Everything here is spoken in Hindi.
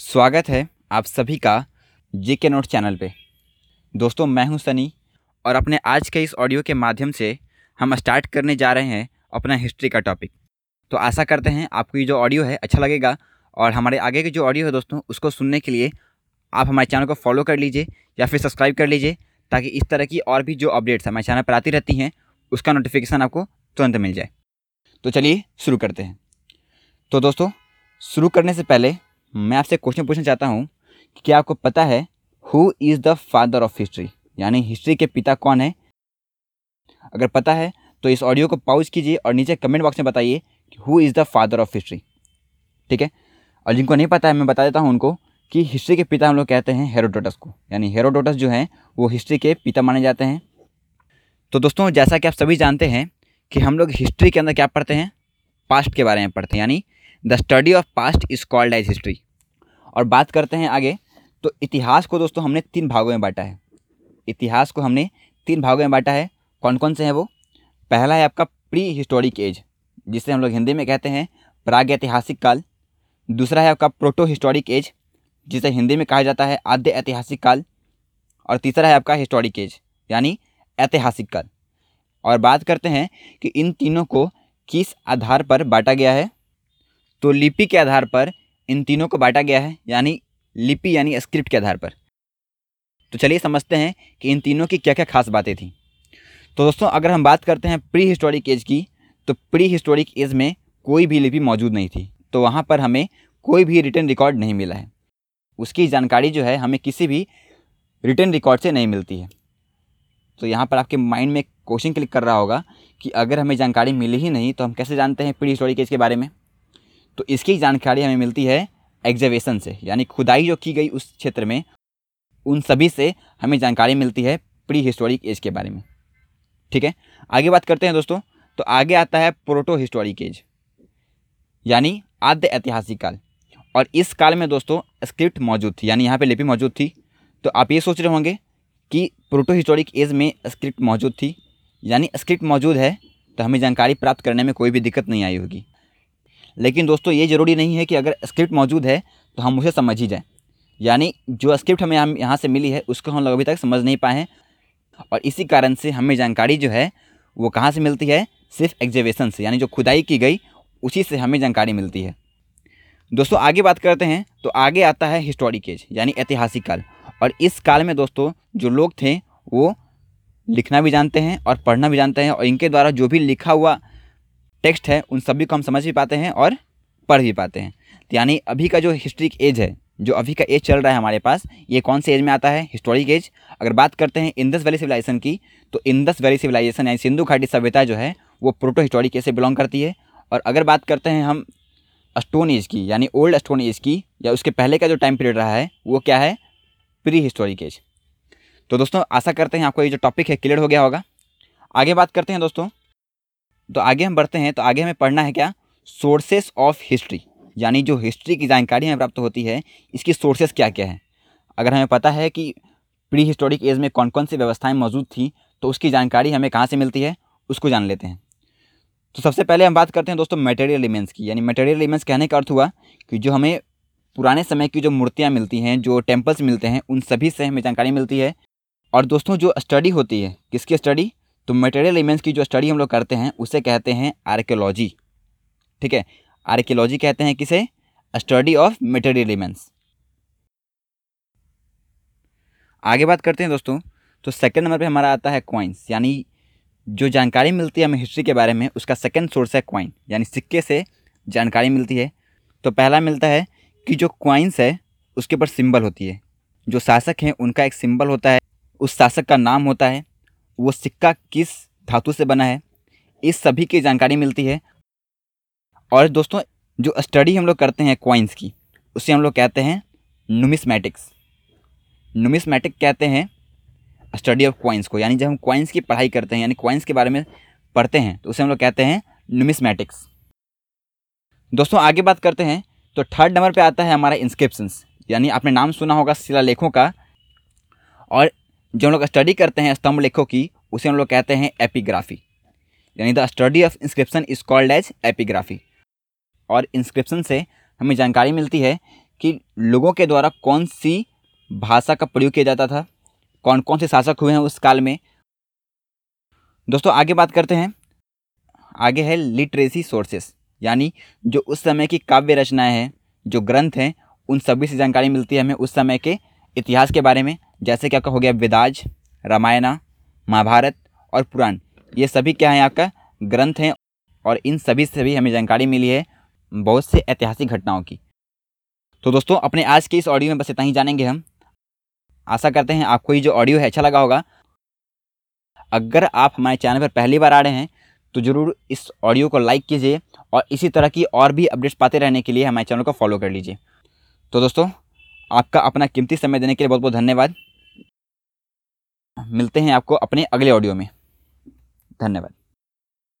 स्वागत है आप सभी का जे के नोट चैनल पे। दोस्तों, मैं हूँ सनी और अपने आज के इस ऑडियो के माध्यम से हम स्टार्ट करने जा रहे हैं अपना हिस्ट्री का टॉपिक। तो आशा करते हैं आपको ये जो ऑडियो है अच्छा लगेगा और हमारे आगे के जो ऑडियो है दोस्तों, उसको सुनने के लिए आप हमारे चैनल को फॉलो कर लीजिए या फिर सब्सक्राइब कर लीजिए ताकि इस तरह की और भी जो अपडेट्स हमारे चैनल पर आती रहती हैं, उसका नोटिफिकेशन आपको तुरंत मिल जाए। तो चलिए शुरू करते हैं। तो दोस्तों, शुरू करने से पहले मैं आपसे क्वेश्चन पूछना चाहता हूँ कि क्या आपको पता है who is the father of history यानी हिस्ट्री के पिता कौन है? अगर पता है तो इस ऑडियो को पॉज कीजिए और नीचे कमेंट बॉक्स में बताइए कि who is the father of history ठीक है? और जिनको नहीं पता है, मैं बता देता हूँ उनको कि हिस्ट्री के पिता हम लोग कहते हैं हेरोडोटस को। यानी हेरोडोटस जो हैं, वो हिस्ट्री के पिता माने जाते हैं। तो दोस्तों, जैसा कि आप सभी जानते हैं कि हम लोग हिस्ट्री के अंदर क्या पढ़ते हैं? पास्ट के बारे में पढ़ते हैं। यानी the study of past is called as history और बात करते हैं आगे तो इतिहास को दोस्तों हमने तीन भागों में बांटा है। इतिहास को हमने तीन भागों में बांटा है। कौन कौन से हैं वो? पहला है आपका प्री हिस्टोरिक एज, जिसे हम लोग हिंदी में कहते हैं प्राग ऐतिहासिक काल। दूसरा है आपका प्रोटो हिस्टोरिक एज, जिसे हिंदी में कहा जाता है आद्य ऐतिहासिक काल। और तीसरा है आपका हिस्टोरिक एज, यानी ऐतिहासिक काल। और बात करते हैं कि इन तीनों को किस आधार पर बांटा गया है? तो लिपि के आधार पर इन तीनों को बांटा गया है, यानी लिपि यानी स्क्रिप्ट के आधार पर। तो चलिए समझते हैं कि इन तीनों की क्या क्या खास बातें थी। तो दोस्तों, अगर हम बात करते हैं प्री हिस्टोरिक एज की तो प्री हिस्टोरिक एज में कोई भी लिपि मौजूद नहीं थी तो वहाँ पर हमें कोई भी रिटर्न रिकॉर्ड नहीं मिला है। उसकी जानकारी जो है, हमें किसी भी रिटर्न रिकॉर्ड से नहीं मिलती है। तो यहाँ पर आपके माइंड में क्वेश्चन क्लिक कर रहा होगा कि अगर हमें जानकारी मिली ही नहीं तो हम कैसे जानते हैं प्री हिस्टोरिक एज के बारे में? तो इसकी जानकारी हमें मिलती है एग्जर्वेशन से, यानी खुदाई जो की गई उस क्षेत्र में, उन सभी से हमें जानकारी मिलती है प्री हिस्टोरिक एज के बारे में। ठीक है? आगे बात करते हैं दोस्तों तो आगे आता है प्रोटो हिस्टोरिक एज यानी आद्य ऐतिहासिक काल। और इस काल में दोस्तों स्क्रिप्ट मौजूद थी, यानी यहाँ पे लिपि मौजूद थी। तो आप ये सोच रहे होंगे कि प्रोटो हिस्टोरिक एज में स्क्रिप्ट मौजूद थी, यानी स्क्रिप्ट मौजूद है तो हमें जानकारी प्राप्त करने में कोई भी दिक्कत नहीं आई होगी। लेकिन दोस्तों, ये ज़रूरी नहीं है कि अगर स्क्रिप्ट मौजूद है तो हम उसे समझ ही जाएँ। यानी जो स्क्रिप्ट हमें हम यहाँ से मिली है, उसको हम लोग अभी तक समझ नहीं पाए हैं। और इसी कारण से हमें जानकारी जो है, वो कहाँ से मिलती है? सिर्फ़ एग्जिबिशन से, यानी जो खुदाई की गई, उसी से हमें जानकारी मिलती है। दोस्तों, आगे बात करते हैं तो आगे आता है हिस्टोरिक एज यानी ऐतिहासिक काल। और इस काल में दोस्तों, जो लोग थे, वो लिखना भी जानते हैं और पढ़ना भी जानते हैं, और इनके द्वारा जो भी लिखा हुआ टेक्स्ट है, उन सभी को हम समझ भी पाते हैं और पढ़ भी पाते हैं। तो यानी अभी का जो हिस्ट्रिक एज है, जो अभी का एज चल रहा है हमारे पास, ये कौन से एज में आता है? Historic age. अगर बात करते हैं इंदस वैली सिविलाइजेशन की तो इंदस वैली सिविलाइजेशन यानी सिंधु घाटी सभ्यता जो है, वो प्रोटो हिस्टोरिक एज से बिलोंग करती है। और अगर बात करते हैं हम स्टोन एज की, यानी ओल्ड स्टोन एज की, या उसके पहले का जो टाइम पीरियड रहा है, वो क्या है? Pre historic age. तो दोस्तों, आशा करते हैं आपको ये जो टॉपिक है क्लियर हो गया होगा। आगे बात करते हैं दोस्तों। तो आगे हम बढ़ते हैं तो आगे हमें पढ़ना है क्या? सोर्सेस ऑफ़ हिस्ट्री यानी जो हिस्ट्री की जानकारी हमें प्राप्त होती है, इसकी सोर्सेस क्या क्या है? अगर हमें पता है कि प्री हिस्टोरिक एज में कौन कौन सी व्यवस्थाएँ मौजूद थी तो उसकी जानकारी हमें कहाँ से मिलती है, उसको जान लेते हैं। तो सबसे पहले हम बात करते हैं दोस्तों मटेरियल एलिमेंट्स की, यानी मटेरियल एलिमेंट्स कहने का अर्थ हुआ कि जो हमें पुराने समय की जो मूर्तियाँ मिलती हैं, जो टेम्पल्स मिलते हैं, उन सभी से हमें जानकारी मिलती है। और दोस्तों जो स्टडी होती है, किसकी स्टडी तो मटेरियल इमेंट्स की जो स्टडी हम लोग करते हैं, उसे कहते हैं आर्कियोलॉजी ठीक है? आर्कियोलॉजी कहते हैं किसे? स्टडी ऑफ़ मटेरियल इमेंट्स आगे बात करते हैं दोस्तों तो सेकंड नंबर पे हमारा आता है क्वाइंस यानी जो जानकारी मिलती है हमें हिस्ट्री के बारे में, उसका सेकंड सोर्स है क्वाइन यानी सिक्के से जानकारी मिलती है। तो पहला मिलता है कि जो क्वाइंस है, उसके ऊपर सिंबल होती है। जो शासक हैं, उनका एक सिंबल होता है। उस शासक का नाम होता है। वो सिक्का किस धातु से बना है, इस सभी की जानकारी मिलती है। और दोस्तों, जो स्टडी हम लोग करते हैं क्वाइंस की, उसे हम लोग कहते हैं नुमिसमैटिक्स नुमिसमैटिक कहते हैं स्टडी ऑफ़ क्वाइंस को, यानी जब हम क्वाइंस की पढ़ाई करते हैं, यानी क्वाइंस के बारे में पढ़ते हैं तो उसे हम लोग कहते हैं नुमिसमैटिक्स दोस्तों, आगे बात करते हैं तो थर्ड नंबर पे आता है हमारा इंस्क्रिप्शंस यानी आपने नाम सुना होगा शिलालेखों का। और जो हम लोग स्टडी करते हैं स्तंभ लेखों की, उसे हम लोग कहते हैं एपिग्राफी यानी the study of inscription is called as epigraphy और इंस्क्रिप्शन से हमें जानकारी मिलती है कि लोगों के द्वारा कौन सी भाषा का प्रयोग किया जाता था कौन कौन से शासक हुए हैं उस काल में। दोस्तों, आगे बात करते हैं। आगे है लिटरेसी सोर्सेस यानी जो उस समय की काव्य रचनाएँ हैं, जो ग्रंथ हैं, उन सभी से जानकारी मिलती है हमें उस समय के इतिहास के बारे में। जैसे कि आपका हो गया वेदाज, रामायणा, महाभारत और पुराण। ये सभी क्या हैं आपका ग्रंथ हैं और इन सभी से भी हमें जानकारी मिली है बहुत से ऐतिहासिक घटनाओं की। तो दोस्तों, अपने आज के इस ऑडियो में बस इतना ही जानेंगे हम। आशा करते हैं आपको ये जो ऑडियो है अच्छा लगा होगा। अगर आप हमारे चैनल पर पहली बार आ रहे हैं तो ज़रूर इस ऑडियो को लाइक कीजिए और इसी तरह की और भी अपडेट्स पाते रहने के लिए हमारे चैनल को फॉलो कर लीजिए। तो दोस्तों, आपका अपना कीमती समय देने के लिए बहुत बहुत धन्यवाद। मिलते हैं आपको अपने अगले ऑडियो में। धन्यवाद।